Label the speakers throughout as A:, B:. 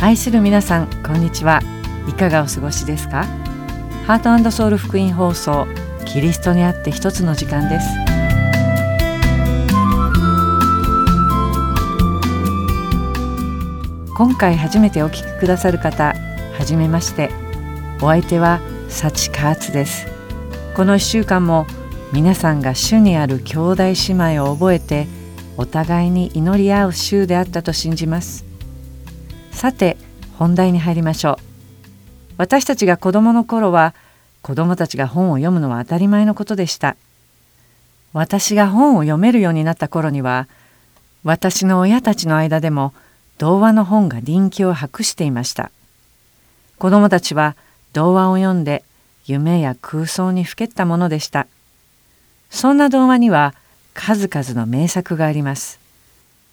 A: 愛する皆さんこんにちは。いかがお過ごしですか？ハートソウル福音放送キリストにあって一つの時間です。今回初めてお聞きくださる方はじめまして。お相手は幸カーツです。この1週間も皆さんが主にある兄弟姉妹を覚えてお互いに祈り合う週であったと信じます。さて本題に入りましょう。私たちが子供の頃は子供たちが本を読むのは当たり前のことでした。私が本を読めるようになった頃には私の親たちの間でも童話の本が人気を博していました。子供たちは童話を読んで夢や空想にふけったものでした。そんな童話には数々の名作があります。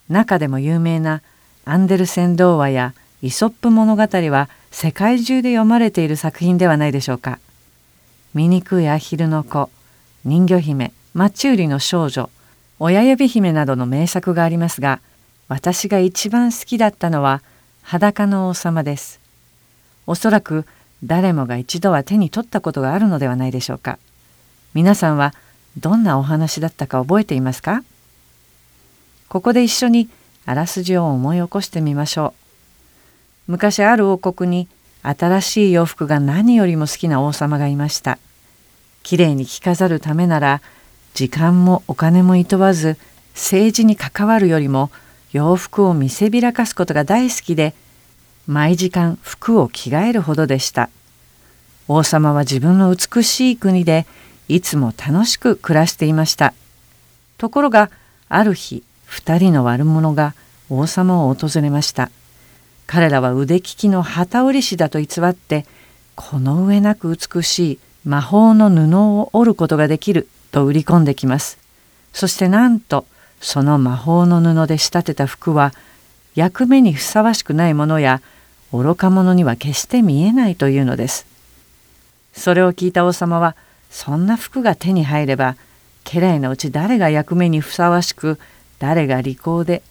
A: 中でも有名なアンデルセン童話やイソップ物語は世界中で読まれている作品ではないでしょうか。醜いアヒルの子人魚姫マチューリの少女親指姫などの名作がありますが私が一番好きだったのは裸の王様です。おそらく誰もが一度は手に取ったことがあるのではないでしょうか。皆さんはどんなお話だったか覚えていますか？ここで一緒にあらすじを思い起こしてみましょう。昔ある王国に新しい洋服が何よりも好きな王様がいました。きれいに着飾るためなら時間もお金もいとわず政治に関わるよりも洋服を見せびらかすことが大好きで毎時間服を着替えるほどでした。王様は自分の美しい国でいつも楽しく暮らしていました。ところがある日二人の悪者が王様を訪れました。彼らは腕利きの旗織り師だと偽ってこの上なく美しい魔法の布を織ることができると売り込んできます。そしてなんとその魔法の布で仕立てた服は役目にふさわしくないものや愚か者には決して見えないというのです。それを聞いた王様はそんな服が手に入れば家来のうち誰が役目にふさわしく誰が利口で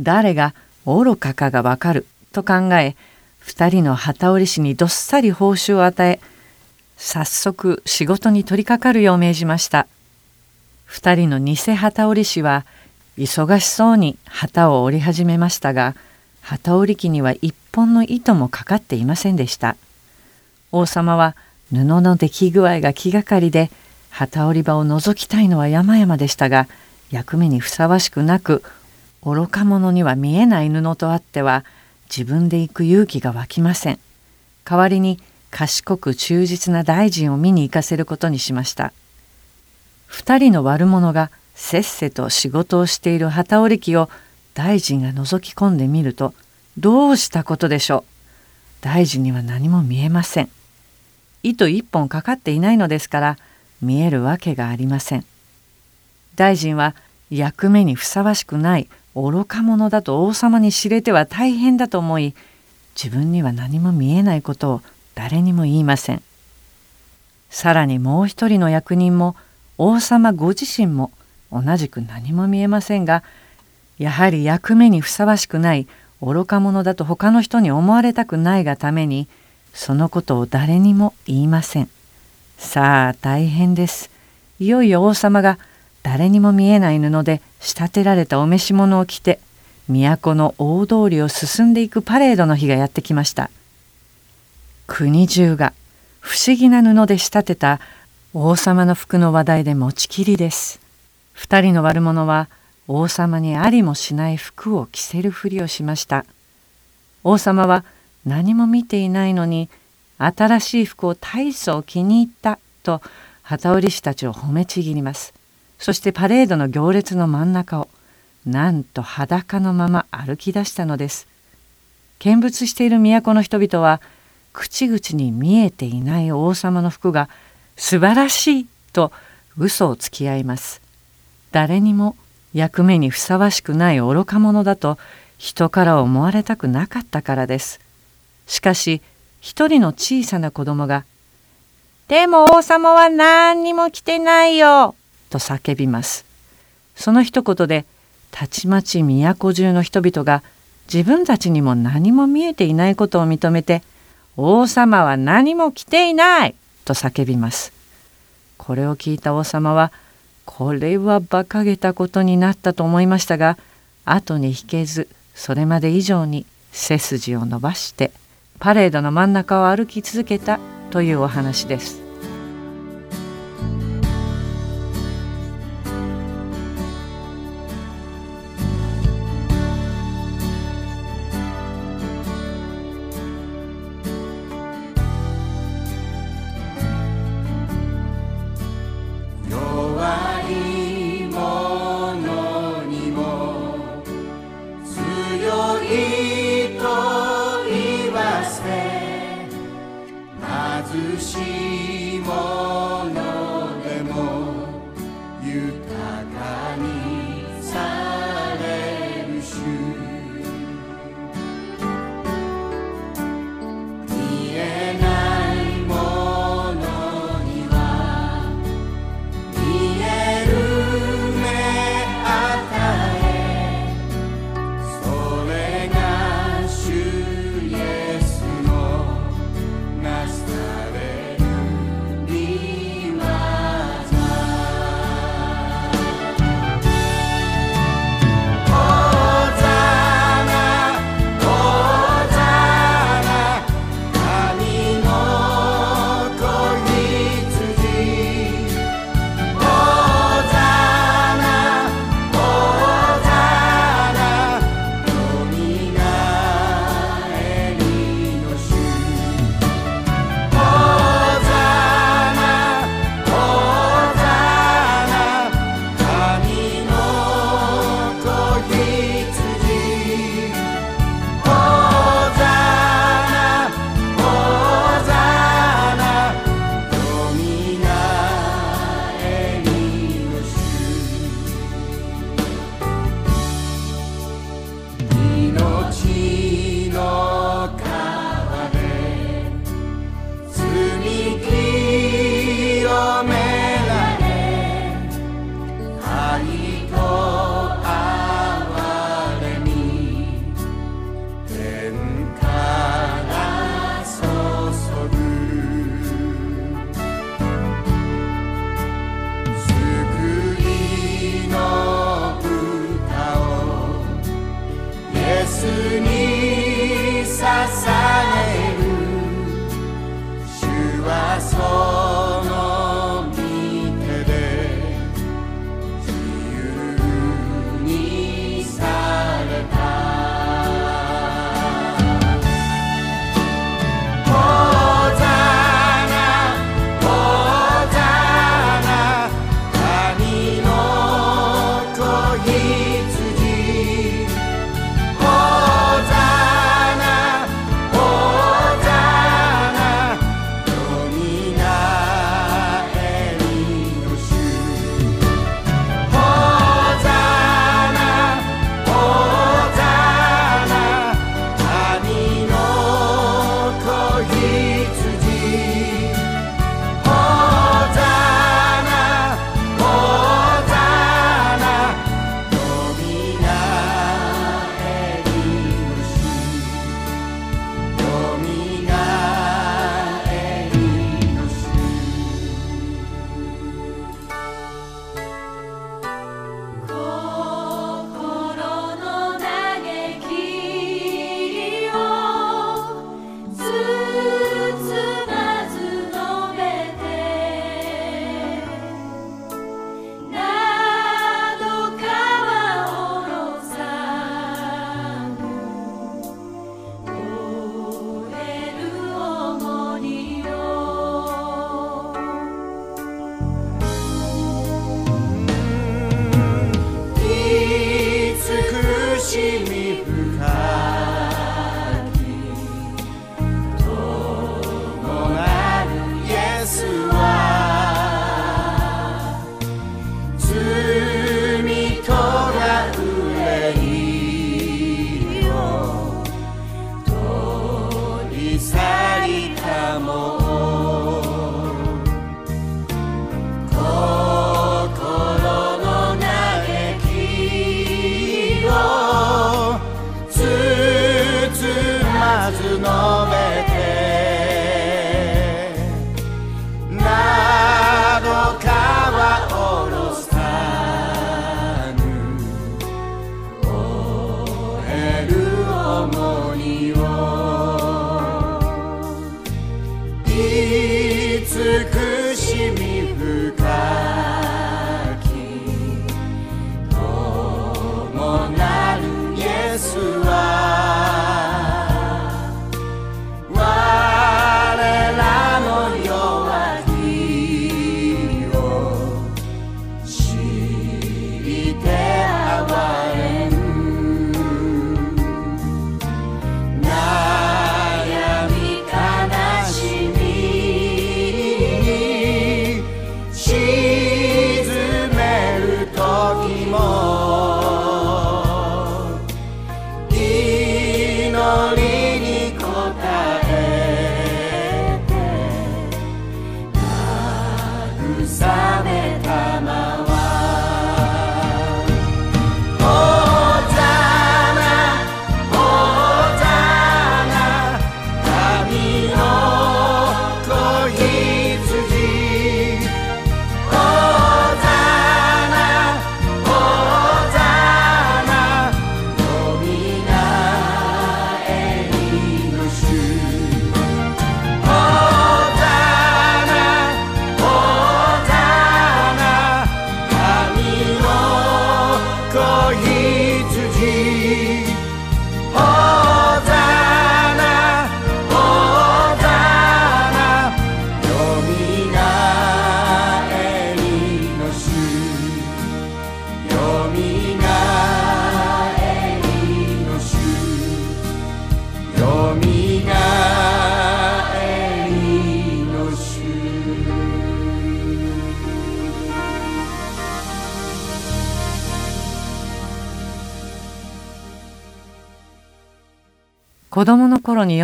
A: 誰が愚かかがわかると考え二人の旗織師にどっさり報酬を与え早速仕事に取り掛かるよう命じました。二人の偽旗織師は忙しそうに旗を織り始めましたが旗織機には一本の糸もかかっていませんでした。王様は布の出来具合が気がかりで旗織り場を覗きたいのは山々でしたが役目にふさわしくなく愚か者には見えない布とあっては自分で行く勇気が湧きません。代わりに賢く忠実な大臣を見に行かせることにしました。二人の悪者がせっせと仕事をしている旗織機を大臣が覗き込んでみるとどうしたことでしょう。大臣には何も見えません。糸一本かかっていないのですから見えるわけがありません。大臣は役目にふさわしくない愚か者だと王様に知れては大変だと思い自分には何も見えないことを誰にも言いません。さらにもう一人の役人も王様ご自身も同じく何も見えませんがやはり役目にふさわしくない愚か者だと他の人に思われたくないがためにそのことを誰にも言いません。さあ大変です。いよいよ王様が誰にも見えない布で仕立てられたお召し物を着て都の大通りを進んでいくパレードの日がやってきました。国中が不思議な布で仕立てた王様の服の話題で持ちきりです。二人の悪者は王様にありもしない服を着せるふりをしました。王様は何も見ていないのに新しい服を大層気に入ったと旗織り師たちを褒めちぎります。そしてパレードの行列の真ん中をなんと裸のまま歩き出したのです。見物している都の人々は口々に見えていない王様の服が素晴らしいと嘘をつき合います。誰にも役目にふさわしくない愚か者だと人から思われたくなかったからです。しかし一人の小さな子供が「でも王様は何にも着てないよ」と叫びます。その一言でたちまち都中の人々が自分たちにも何も見えていないことを認めて「王様は何も来ていない!」と叫びます。これを聞いた王様はこれは馬鹿げたことになったと思いましたが後に引けずそれまで以上に背筋を伸ばしてパレードの真ん中を歩き続けたというお話です。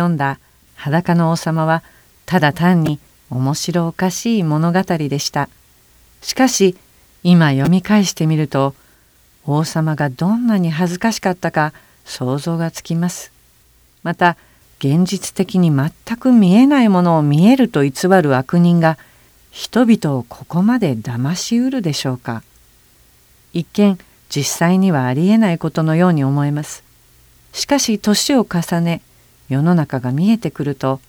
A: 読んだ裸の王様はただ単に面白おかしい物語でした。しかし今読み返してみると王様がどんなに恥ずかしかったか想像がつきます。また現実的に全く見えないものを見えると偽る悪人が人々をここまで騙しうるでしょうか。一見実際にはありえないことのように思えます。しかし年を重ね世の中が見えてくると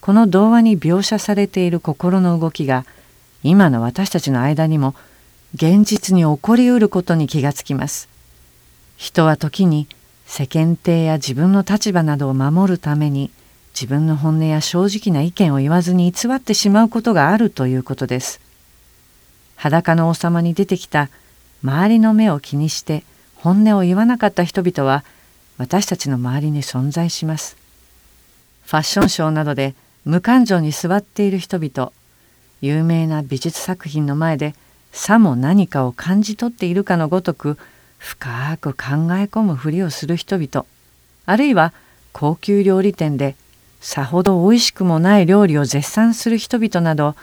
A: この童話に描写されている心の動きが今の私たちの間にも現実に起こりうることに気がつきます。人は時に世間体や自分の立場などを守るために自分の本音や正直な意見を言わずに偽ってしまうことがあるということです。裸の王様に出てきた周りの目を気にして本音を言わなかった人々は私たちの周りに存在します。ファッションショーなどで無感情に座っている人々有名な美術作品の前でさも何かを感じ取っているかのごとく深く考え込むふりをする人々あるいは高級料理店でさほど美味しくもない料理を絶賛する人々など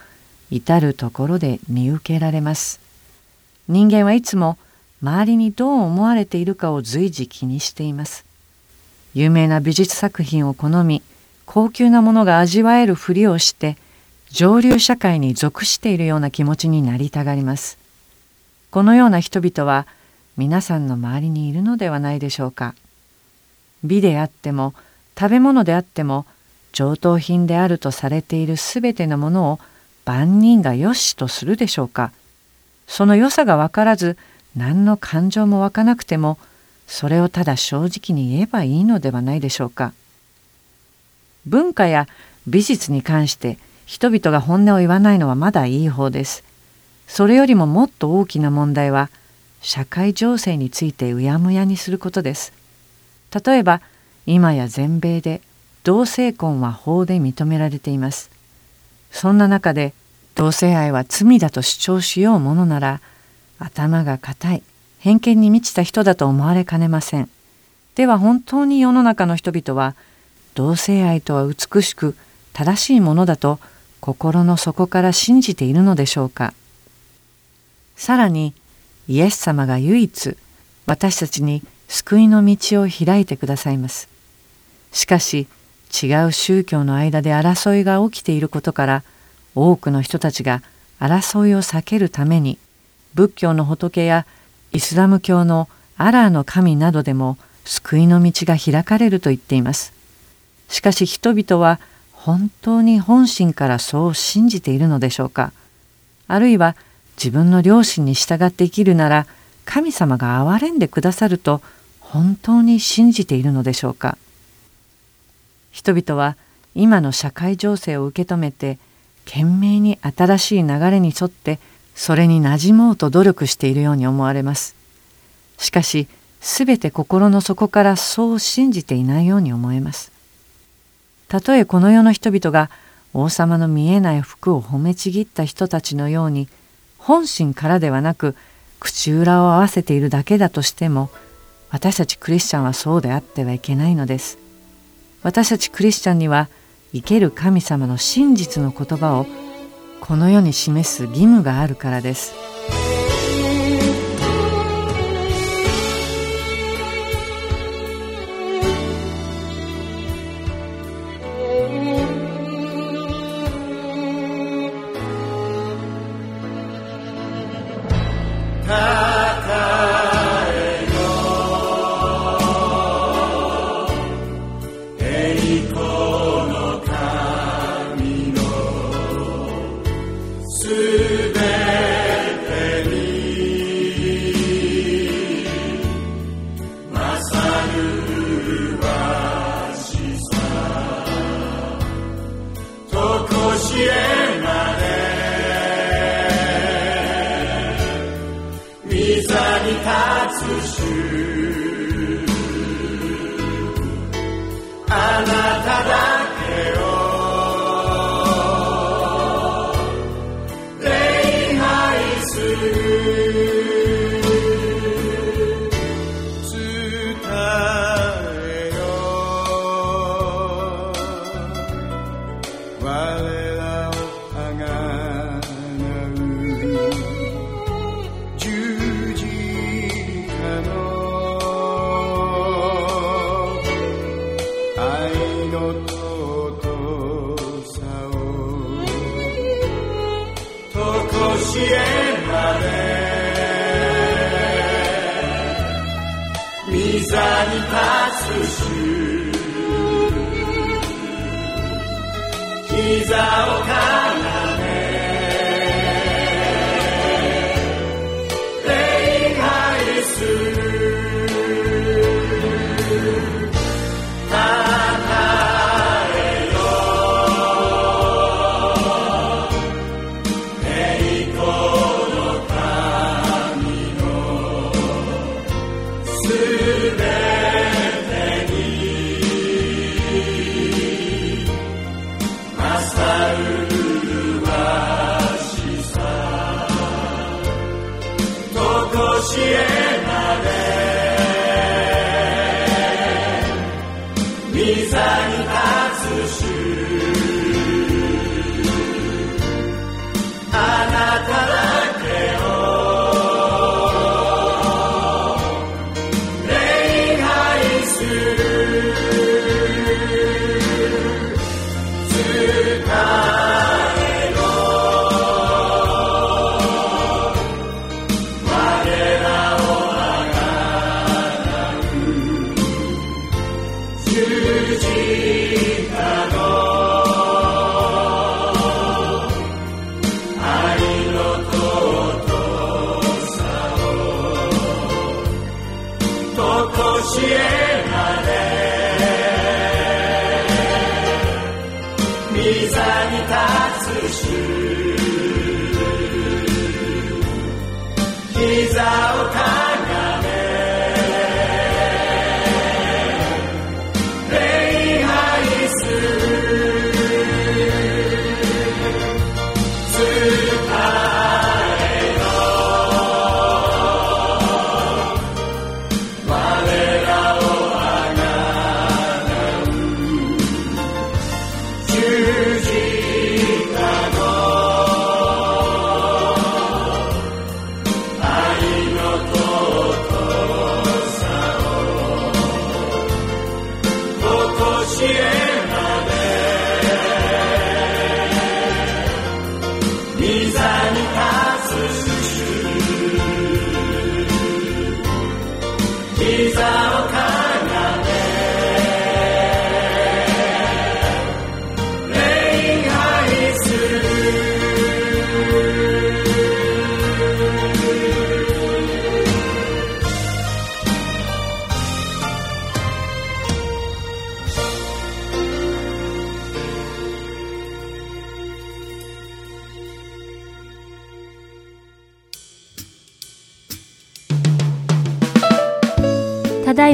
A: 至る所で見受けられます。人間はいつも周りにどう思われているかを随時気にしています。有名な美術作品を好み高級なものが味わえるふりをして上流社会に属しているような気持ちになりたがります。このような人々は皆さんの周りにいるのではないでしょうか。美であっても食べ物であっても上等品であるとされているすべてのものを万人が良しとするでしょうか。その良さが分からず何の感情も湧かなくてもそれをただ正直に言えばいいのではないでしょうか。文化や美術に関して人々が本音を言わないのはまだいい方です。それよりももっと大きな問題は社会情勢についてうやむやにすることです。例えば今や全米で同性婚は法で認められています。そんな中で同性愛は罪だと主張しようものなら頭が固い偏見に満ちた人だと思われかねません。では本当に世の中の人々は同性愛とは美しく正しいものだと心の底から信じているのでしょうかさらにイエス様が唯一私たちに救いの道を開いてくださいます。しかし違う宗教の間で争いが起きていることから多くの人たちが争いを避けるために仏教の仏やイスラム教のアラーの神などでも救いの道が開かれると言っています。しかし人々は本当に本心からそう信じているのでしょうかあるいは自分の良心に従って生きるなら神様が憐れんでくださると本当に信じているのでしょうか人々は今の社会情勢を受け止めて懸命に新しい流れに沿ってそれに馴染もうと努力しているように思われます。しかし全て心の底からそう信じていないように思えます。たとえこの世の人々が王様の見えない服を褒めちぎった人たちのように本心からではなく口裏を合わせているだけだとしても私たちクリスチャンはそうであってはいけないのです。私たちクリスチャンには生ける神様の真実の言葉をこの世に示す義務があるからです。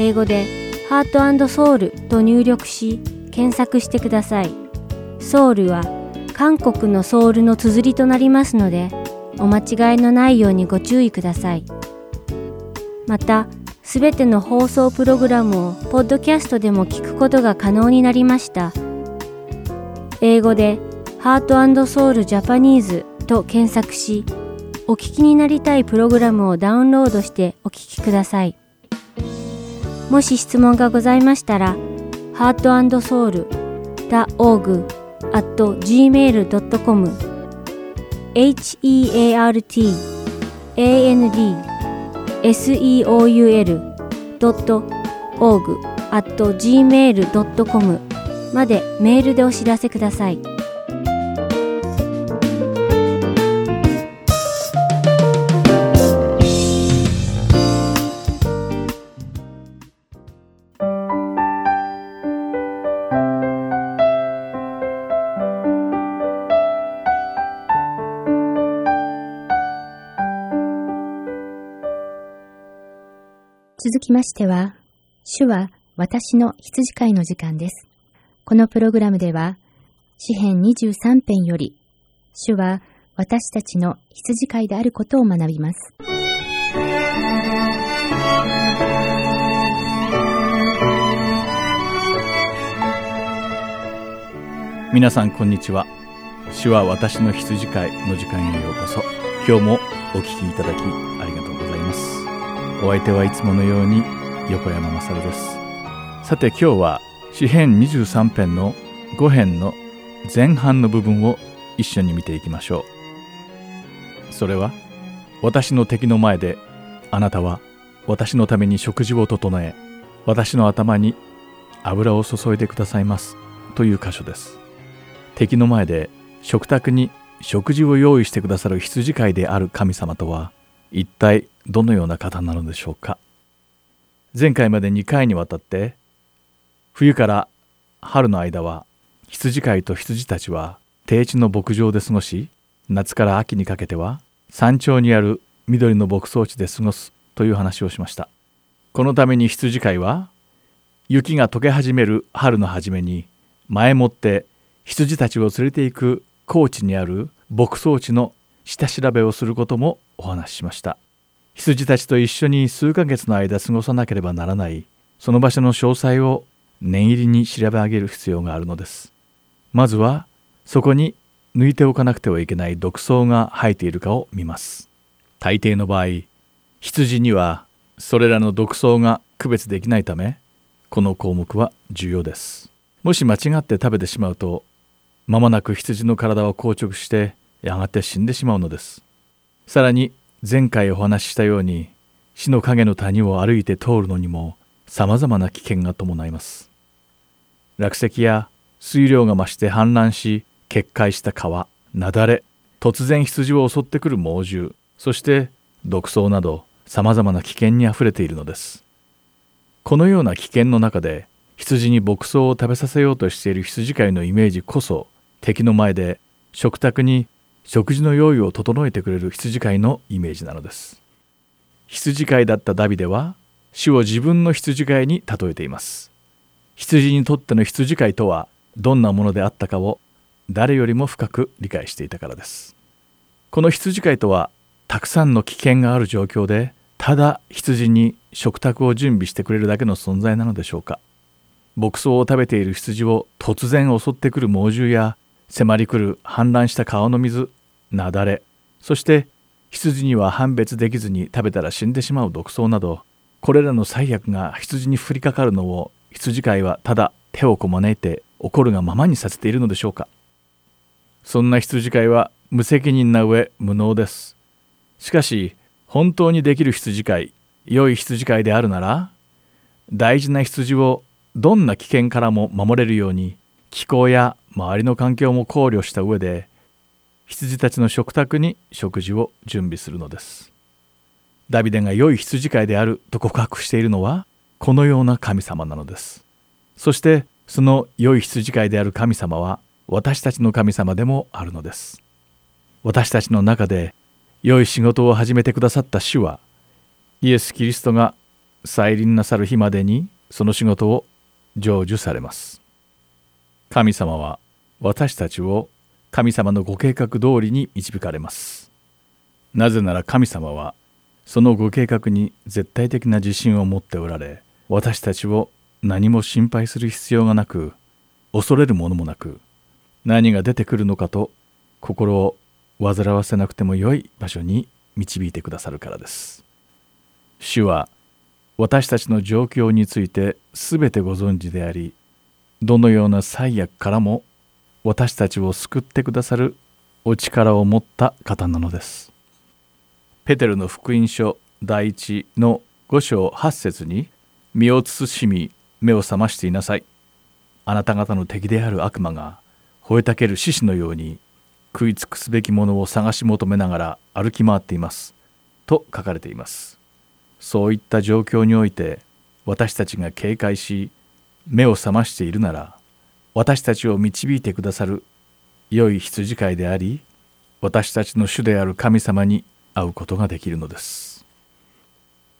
B: 英語でハートソウルと入力し検索してください。ソウルは韓国のソウルの綴りとなりますのでお間違いのないようにご注意ください。また、すべての放送プログラムをポッドキャストでも聞くことが可能になりました。英語でハートソウルジャパニーズと検索し、お聞きになりたいプログラムをダウンロードしてお聞きください。もし質問がございましたら、heartandsoul.org at gmail.com heartandseoul.org at gmail.com までメールでお知らせください。
C: 続きましては、主は私の羊飼いの時間です。このプログラムでは、詩編23編より、主は私たちの羊飼いであることを学びます。
D: 皆さんこんにちは。主は私の羊飼いの時間へようこそ。今日もお聞きいただきありがとうございます。お相手はいつものように横山まさるです。さて今日は詩編23編の5編の前半の部分を一緒に見ていきましょう。それは私の敵の前であなたは私のために食事を整え私の頭に油を注いでくださいます。という箇所です。敵の前で食卓に食事を用意してくださる羊飼いである神様とは一体どのような方なのでしょうか？前回まで2回にわたって冬から春の間は羊飼いと羊たちは低地の牧場で過ごし夏から秋にかけては山頂にある緑の牧草地で過ごすという話をしました。このために羊飼いは雪が溶け始める春の初めに前もって羊たちを連れて行く高地にある牧草地の下調べをすることもお話ししました。羊たちと一緒に数ヶ月の間過ごさなければならないその場所の詳細を念入りに調べ上げる必要があるのです。まずはそこに抜いておかなくてはいけない毒草が生えているかを見ます。大抵の場合羊にはそれらの毒草が区別できないためこの項目は重要です。もし間違って食べてしまうと間もなく羊の体は硬直してやがて死んでしまうのです。さらに前回お話ししたように死の影の谷を歩いて通るのにも様々な危険が伴います。落石や水量が増して氾濫し決壊した川雪崩突然羊を襲ってくる猛獣そして毒草など様々な危険にあふれているのです。このような危険の中で羊に牧草を食べさせようとしている羊飼いのイメージこそ敵の前で食卓に食事の用意を整えてくれる羊飼いのイメージなのです。羊飼いだったダビデは主を自分の羊飼いに例えています。羊にとっての羊飼いとはどんなものであったかを誰よりも深く理解していたからです。この羊飼いとはたくさんの危険がある状況でただ羊に食卓を準備してくれるだけの存在なのでしょうか。牧草を食べている羊を突然襲ってくる猛獣や迫り来る氾濫した川の水雪崩そして羊には判別できずに食べたら死んでしまう毒草などこれらの最悪が羊に降りかかるのを羊飼いはただ手をこまねいて怒るがままにさせているのでしょうか。そんな羊飼いは無責任な上無能です。しかし本当にできる羊飼い良い羊飼いであるなら大事な羊をどんな危険からも守れるように気候や周りの環境も考慮した上で羊たちの食卓に食事を準備するのです。ダビデが良い羊飼いであると告白しているのはこのような神様なのです。そしてその良い羊飼いである神様は私たちの神様でもあるのです。私たちの中で良い仕事を始めてくださった主はイエス・キリストが再臨なさる日までにその仕事を成就されます。神様は私たちを神様のご計画通りに導かれます。なぜなら神様はそのご計画に絶対的な自信を持っておられ私たちを何も心配する必要がなく恐れるものもなく何が出てくるのかと心を煩わせなくてもよい場所に導いてくださるからです。主は私たちの状況について全てご存知でありどのような最悪からも私たちを救ってくださるお力を持った方なのです。ペテルの福音書第一の5章8節に身を慎み目を覚ましていなさい。あなた方の敵である悪魔が吠えたける獅子のように食い尽くすべきものを探し求めながら歩き回っています。と書かれています。そういった状況において私たちが警戒し目を覚ましているなら私たちを導いてくださる良い羊飼いであり私たちの主である神様に会うことができるのです。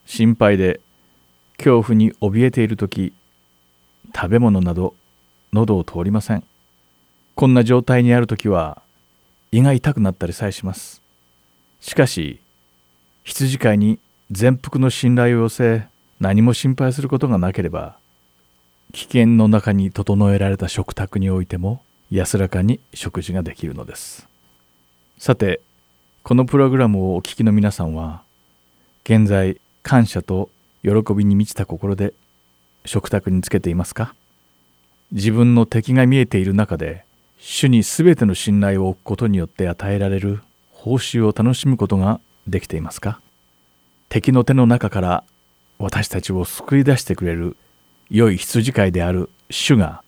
D: 心配で恐怖に怯えている時食べ物など喉を通りません。こんな状態にある時は胃が痛くなったりさえします。しかし羊飼いに全幅の信頼を寄せ何も心配することがなければ危険の中に整えられた食卓においても安らかに食事ができるのです。さてこのプログラムをお聞きの皆さんは現在感謝と喜びに満ちた心で食卓につけていますか？自分の敵が見えている中で主に全ての信頼を置くことによって与えられる報酬を楽しむことができていますか？敵の手の中から私たちを救い出してくれる良い羊飼いである主が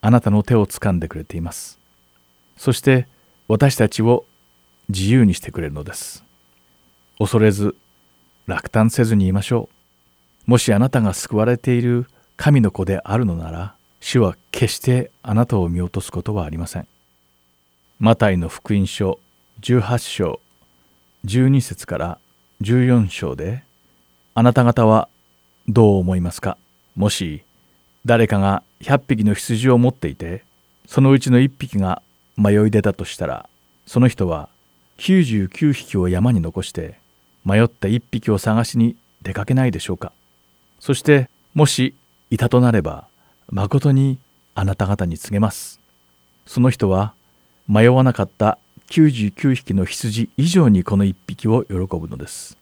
D: あなたの手を掴んでくれています。そして私たちを自由にしてくれるのです。恐れず落胆せずにいましょう。もしあなたが救われている神の子であるのなら主は決してあなたを見落とすことはありません。マタイの福音書18章12節から14章であなた方はどう思いますか？もし誰かが100匹の羊を持っていてそのうちの1匹が迷い出たとしたらその人は99匹を山に残して迷った1匹を探しに出かけないでしょうかそしてもしいたとなればまことにあなた方に告げますその人は迷わなかった99匹の羊以上にこの1匹を喜ぶのです。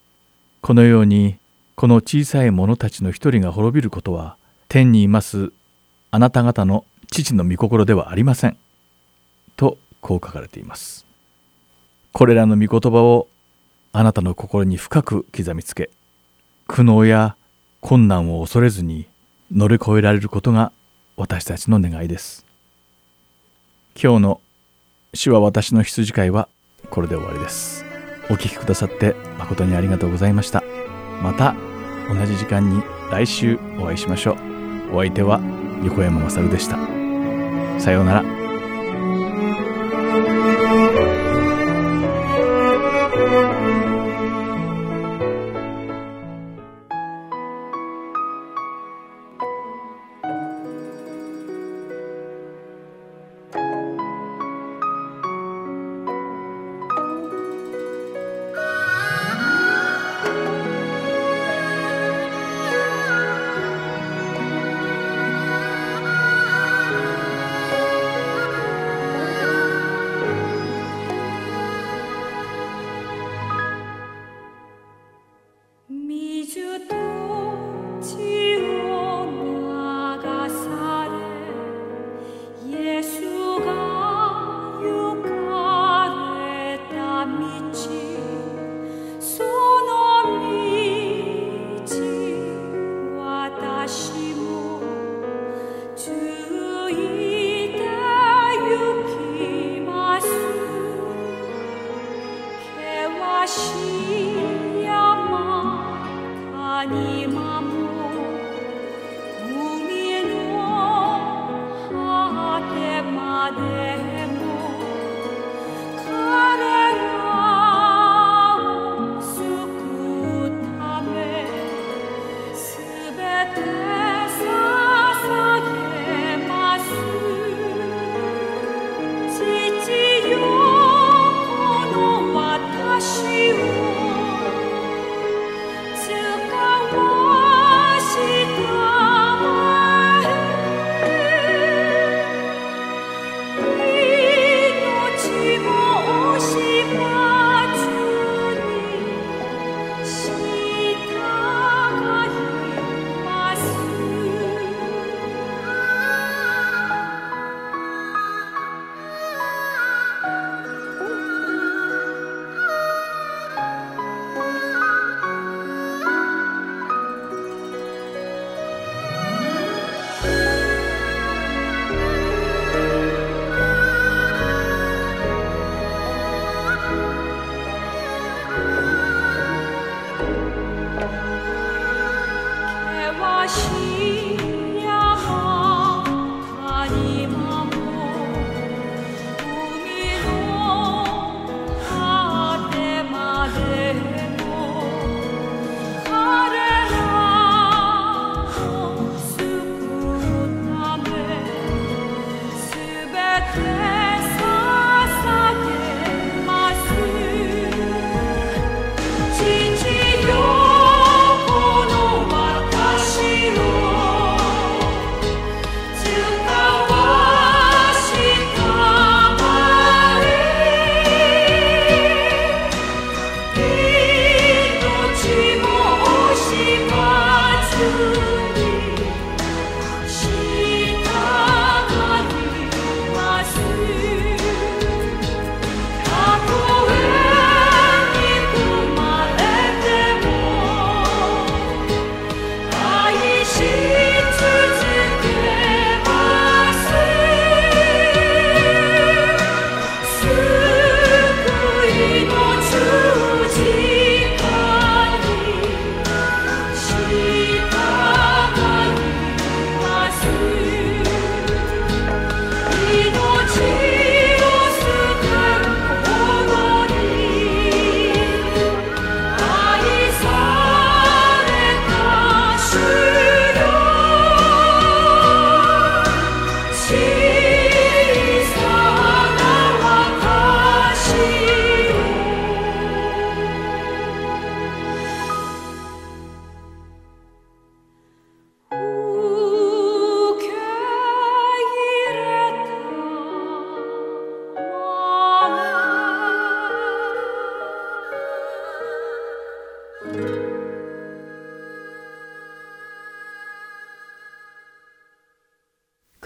D: このようにこの小さい者たちの一人が滅びることは天にいますあなた方の父の御心ではありません。とこう書かれています。これらの御言葉をあなたの心に深く刻みつけ苦悩や困難を恐れずに乗り越えられることが私たちの願いです。今日の主は私の羊飼いはこれで終わりです。お聴きくださって誠にありがとうございました。また同じ時間に来週お会いしましょう。お相手は横山勝でした。さようなら。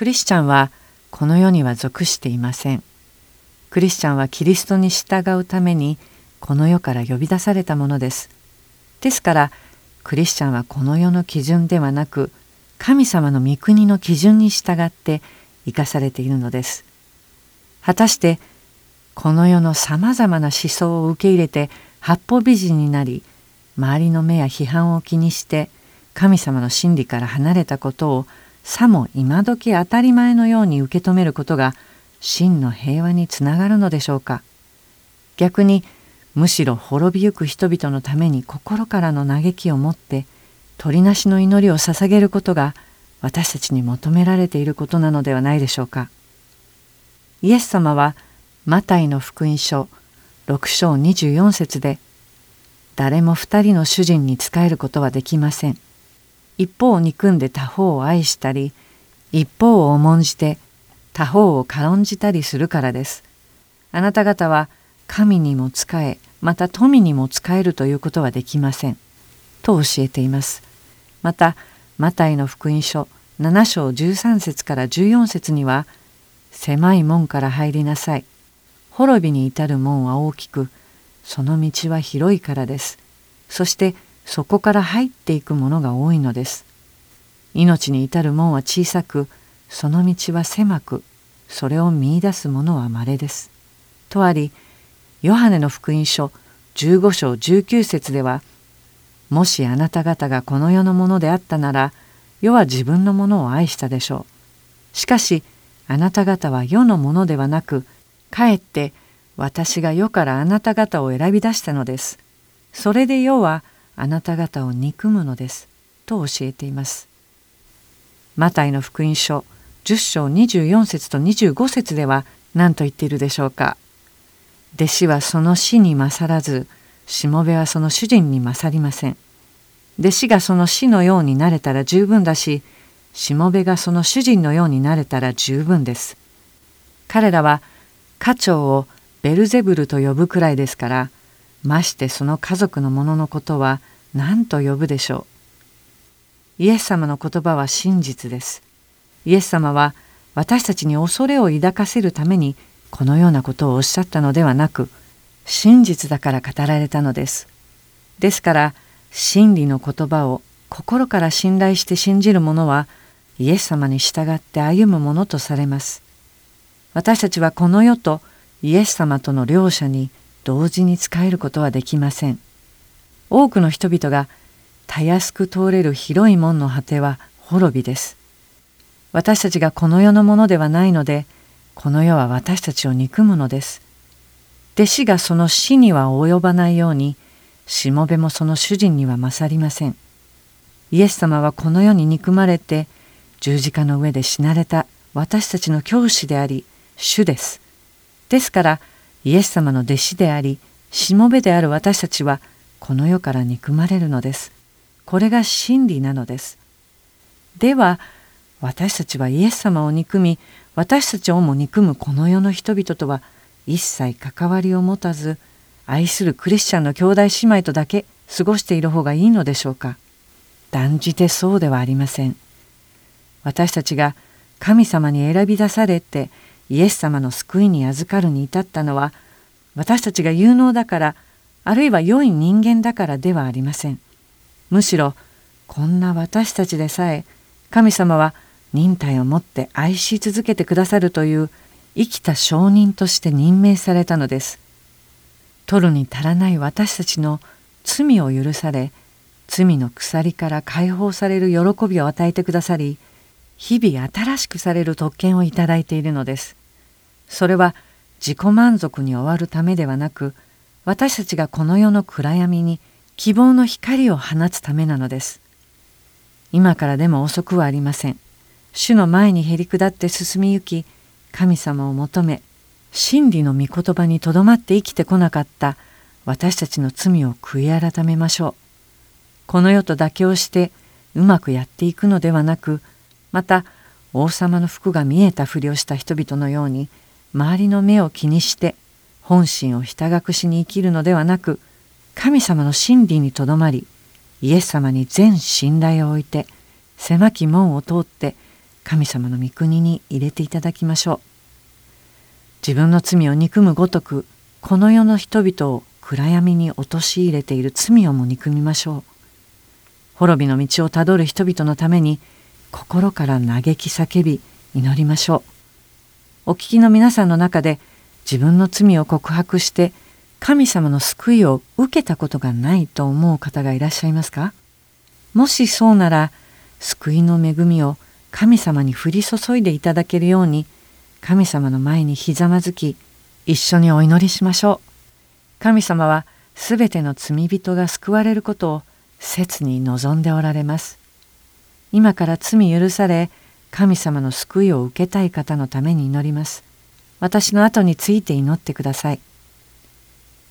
A: リスチャンはこの世には属していません。クリスチャンはキリストに従うためにこの世から呼び出されたものです。ですからクリスチャンはこの世の基準ではなく神様の御国の基準に従って生かされているのです。果たしてこの世のさまざまな思想を受け入れて八方美人になり周りの目や批判を気にして神様の真理から離れたことをさも今時当たり前のように受け止めることが真の平和につながるのでしょうか。逆にむしろ滅びゆく人々のために心からの嘆きを持って鳥なしの祈りを捧げることが私たちに求められていることなのではないでしょうか。イエス様はマタイの福音書6章24節で誰も二人の主人に仕えることはできません。一方を憎んで他方を愛したり一方を重んじて他方を軽んじたりするからです。あなた方は神にも仕えまた富にも仕えるということはできません。と教えています。またマタイの福音書7章13節から14節には狭い門から入りなさい。滅びに至る門は大きくその道は広いからです。そしてそこから入っていくものが多いのです。命に至る門は小さく、その道は狭く、それを見いだす者は稀です。とあり、ヨハネの福音書15章19節では、もしあなた方がこの世のものであったなら、世は自分のものを愛したでしょう。しかし、あなた方は世のものではなく、かえって私が世からあなた方を選び出したのです。それで世はあなた方を憎むのですと教えていますマタイの福音書10章24節と25節では何と言っているでしょうか。弟子はその死に勝らず、しもべはその主人に勝りません。弟子がその死のようになれたら十分だし、しもべがその主人のようになれたら十分です。彼らは家長をベルゼブルと呼ぶくらいですから、ましてその家族の者のことは何と呼ぶでしょう。イエス様の言葉は真実です。イエス様は私たちに恐れを抱かせるためにこのようなことをおっしゃったのではなく、真実だから語られたのです。ですから、真理の言葉を心から信頼して信じる者は、イエス様に従って歩むものとされます。私たちはこの世とイエス様との両者に同時に仕えることはできません。多くの人々がたやすく通れる広い門の果ては滅びです。私たちがこの世のものではないので、この世は私たちを憎むのです。弟子がその死には及ばないように、しもべもその主人には勝りません。イエス様はこの世に憎まれて、十字架の上で死なれた私たちの教師であり、主です。ですから、イエス様の弟子であり、しもべである私たちは、この世から憎まれるのです。これが真理なのです。では、私たちはイエス様を憎み、私たちをも憎むこの世の人々とは一切関わりを持たず愛するクリスチャンの兄弟姉妹とだけ過ごしている方がいいのでしょうか断じてそうではありません私たちが神様に選び出されてイエス様の救いに預かるに至ったのは私たちが有能だからあるいは良い人間だからではありませんむしろこんな私たちでさえ神様は忍耐をもって愛し続けてくださるという生きた証人として任命されたのです。取るに足らない私たちの罪を許され罪の鎖から解放される喜びを与えてくださり日々新しくされる特権をいただいているのです。それは自己満足に終わるためではなく私たちがこの世の暗闇に希望の光を放つためなのです。今からでも遅くはありません。主の前にへり下って進みゆき神様を求め真理の御言葉にとどまって生きてこなかった私たちの罪を悔い改めましょう。この世と妥協してうまくやっていくのではなくまた王様の服が見えたふりをした人々のように周りの目を気にして本心をひた隠しに生きるのではなく神様の真理にとどまりイエス様に全信頼を置いて狭き門を通って神様の御国に入れていただきましょう。自分の罪を憎むごとくこの世の人々を暗闇に陥れている罪をも憎みましょう。滅びの道をたどる人々のために心から嘆き叫び祈りましょう。お聞きの皆さんの中で自分の罪を告白して神様の救いを受けたことがないと思う方がいらっしゃいますか？もしそうなら救いの恵みを神様に降り注いでいただけるように神様の前にひざまずき一緒にお祈りしましょう。神様はすべての罪人が救われることを切に望んでおられます。今から罪許され神様の救いを受けたい方のために祈ります。私の後について祈ってください。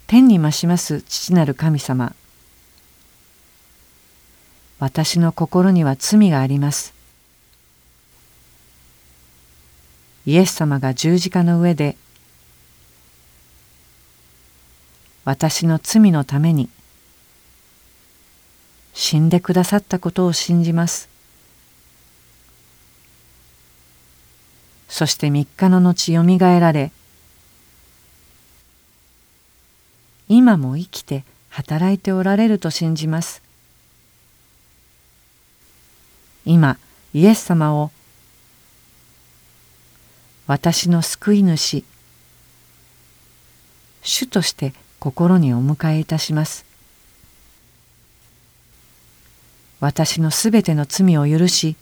A: 天に増します父なる神様。私の心には罪があります。イエス様が十字架の上で私の罪のために死んでくださったことを信じます。そして三日の後よみがえられ今も生きて働いておられると信じます。今イエス様を私の救い主主として心にお迎えいたします私のすべての罪を許し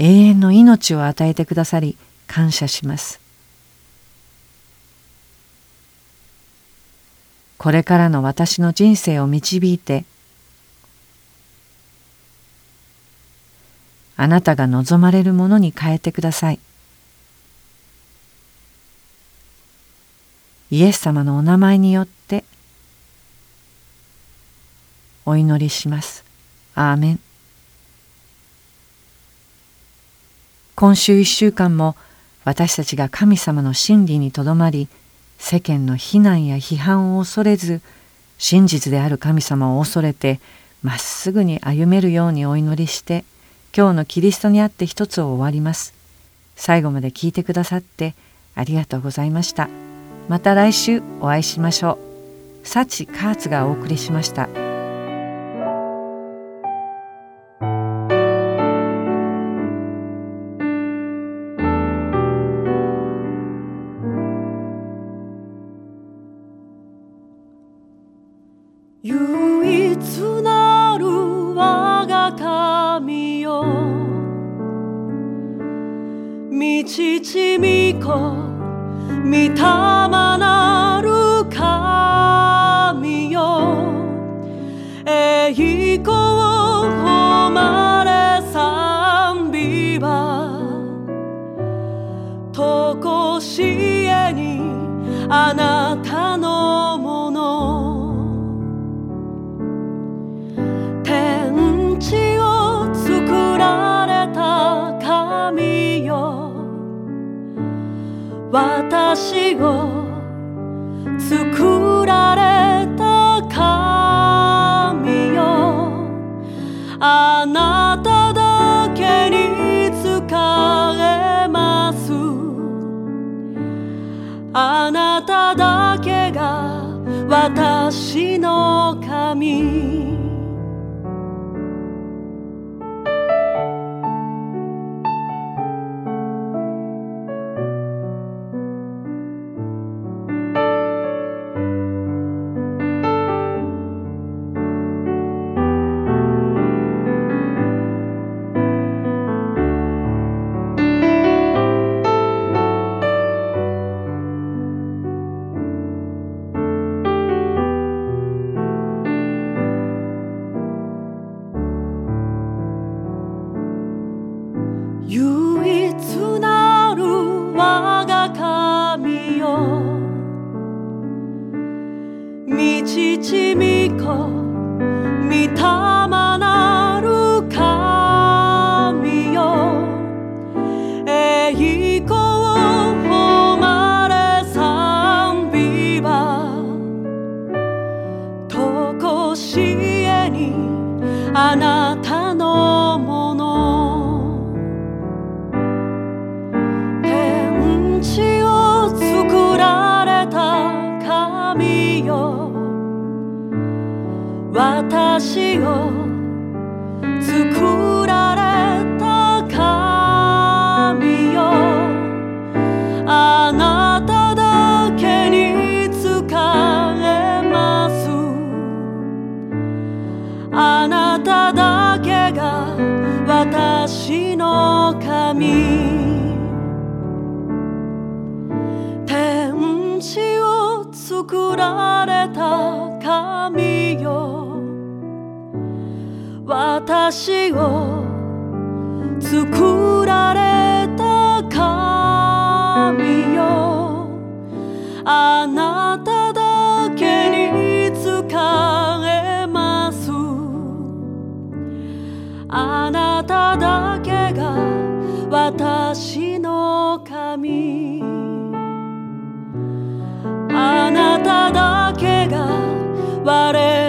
A: 永遠の命を与えてくださり感謝します。これからの私の人生を導いてあなたが望まれるものに変えてください。イエス様のお名前によってお祈りします。アーメン。今週一週間も私たちが神様の真理にとどまり世間の非難や批判を恐れず真実である神様を恐れてまっすぐに歩めるようにお祈りして今日のキリストにあって一つを終わります。最後まで聞いてくださってありがとうございました。また来週お会いしましょう。サチカーツがお送りしました。
E: 父御子御霊なる神よ。栄光誉れ賛美はとこしえにあなた私を作られた神よ。あなただけに使えます。あなただけが私の神。私を作る私を作られた神よ。あなただけに使えます。あなただけが私の神。あなただけが我